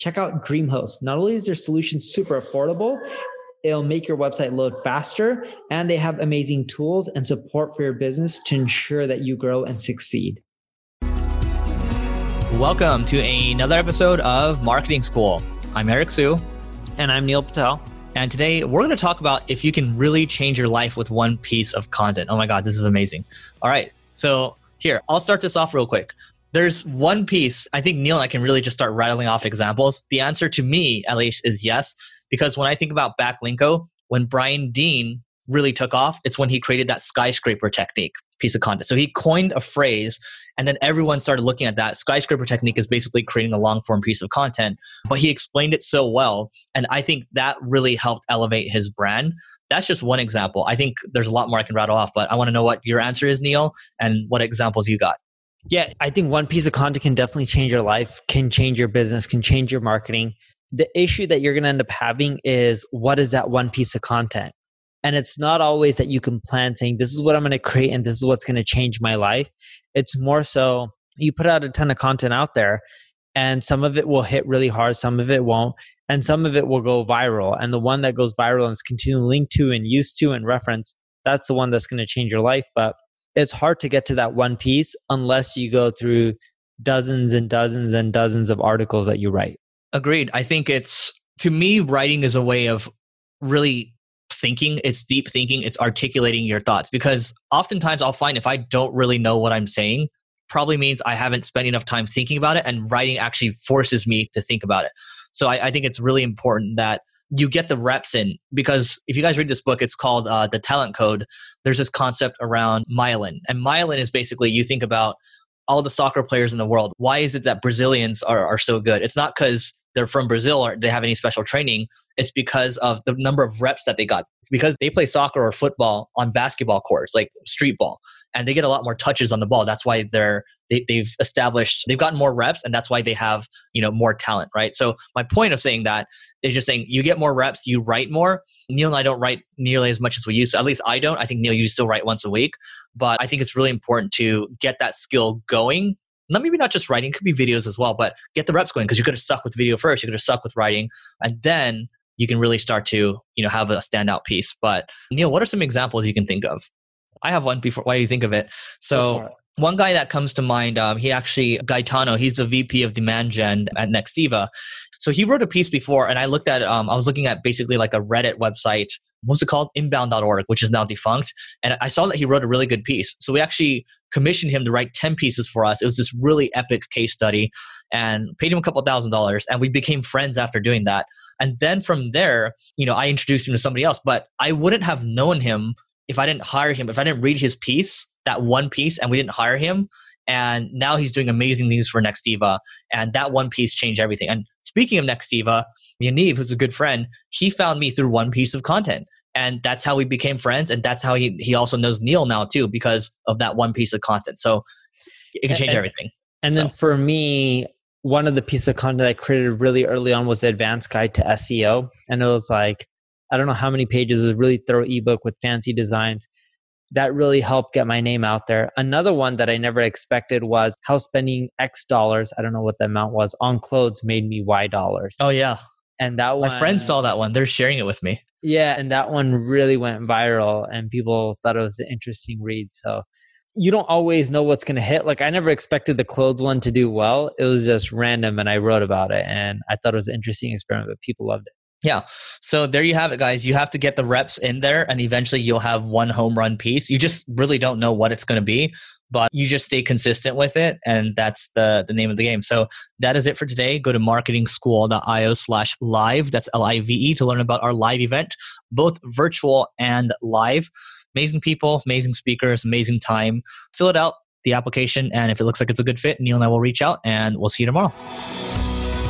Check out DreamHost. Not only is their solution super affordable, it'll make your website load faster, and they have amazing tools and support for your business to ensure that you grow and succeed. Welcome to another episode of Marketing School. I'm Eric Siu. And I'm Neil Patel. And today we're going to talk about if you can really change your life with one piece of content. Oh my God, this is amazing. All right. So, here, I'll start this off real quick. There's one piece, I think Neil and I can really just start rattling off examples. The answer to me, at least, is yes. Because when I think about Backlinko, when Brian Dean really took off, it's when he created that skyscraper technique piece of content. So he coined a phrase and then everyone started looking at that. Skyscraper technique is basically creating a long form piece of content, but he explained it so well. And I think that really helped elevate his brand. That's just one example. I think there's a lot more I can rattle off, but I want to know what your answer is, Neil, and what examples you got. Yeah, I think one piece of content can definitely change your life, can change your business, can change your marketing. The issue that you're going to end up having is what is that one piece of content? And it's not always that you can plan saying, this is what I'm going to create and this is what's going to change my life. It's more so you put out a ton of content out there and some of it will hit really hard, some of it won't, and some of it will go viral. And the one that goes viral and is continually linked to and used to and referenced, that's the one that's going to change your life. But it's hard to get to that one piece unless you go through dozens and dozens and dozens of articles that you write. Agreed. I think it's to me, writing is a way of really thinking, it's deep thinking, it's articulating your thoughts. Because oftentimes I'll find if I don't really know what I'm saying, probably means I haven't spent enough time thinking about it, and writing actually forces me to think about it. So I, I think it's really important that you get the reps in because if you guys read this book, it's called uh, The Talent Code. There's this concept around myelin. And myelin is basically you think about all the soccer players in the world. Why is it that Brazilians are, are so good? It's not because they're from Brazil or they have any special training. It's because of the number of reps that they got. because they play soccer or football on basketball courts, like street ball, and they get a lot more touches on the ball. That's why they're they, they've established they've gotten more reps, and that's why they have you know more talent, right? So my point of saying that is just saying you get more reps, you write more. Neil and I don't write nearly as much as we used to. At least I don't. I think Neil, you still write once a week, but I think it's really important to get that skill going not maybe not just writing, could be videos as well, but get the reps going because you're going to suck with video first. You're going to suck with writing, and then you can really start to you know have a standout piece. But Neil, what are some examples you can think of? I have one before. Why you think of it? So. One guy that comes to mind, um, he actually Gaetano. He's the VP of demand gen at Nextiva. So he wrote a piece before, and I looked at. Um, I was looking at basically like a Reddit website what's it called? Inbound.org, which is now defunct. And I saw that he wrote a really good piece. So we actually commissioned him to write 10 pieces for us. It was this really epic case study and paid him a couple thousand dollars. And we became friends after doing that. And then from there, you know, I introduced him to somebody else, but I wouldn't have known him if I didn't hire him, if I didn't read his piece, that one piece, and we didn't hire him. And now he's doing amazing things for Nextiva. And that one piece changed everything. And speaking of Nextiva, Yaniv, who's a good friend, he found me through one piece of content. And that's how we became friends. And that's how he, he also knows Neil now, too, because of that one piece of content. So it can change and, everything. And so. then for me, one of the pieces of content I created really early on was the advanced guide to SEO. And it was like, I don't know how many pages, it really thorough ebook with fancy designs that really helped get my name out there. Another one that I never expected was how spending X dollars, I don't know what the amount was, on clothes made me Y dollars. Oh, yeah. And that one. My friends saw that one. They're sharing it with me. Yeah. And that one really went viral and people thought it was an interesting read. So you don't always know what's going to hit. Like I never expected the clothes one to do well. It was just random and I wrote about it and I thought it was an interesting experiment, but people loved it. Yeah. So there you have it, guys. You have to get the reps in there, and eventually you'll have one home run piece. You just really don't know what it's going to be, but you just stay consistent with it, and that's the the name of the game. So that is it for today. Go to marketingschool.io slash live. That's L I V E to learn about our live event, both virtual and live. Amazing people, amazing speakers, amazing time. Fill it out, the application, and if it looks like it's a good fit, Neil and I will reach out, and we'll see you tomorrow.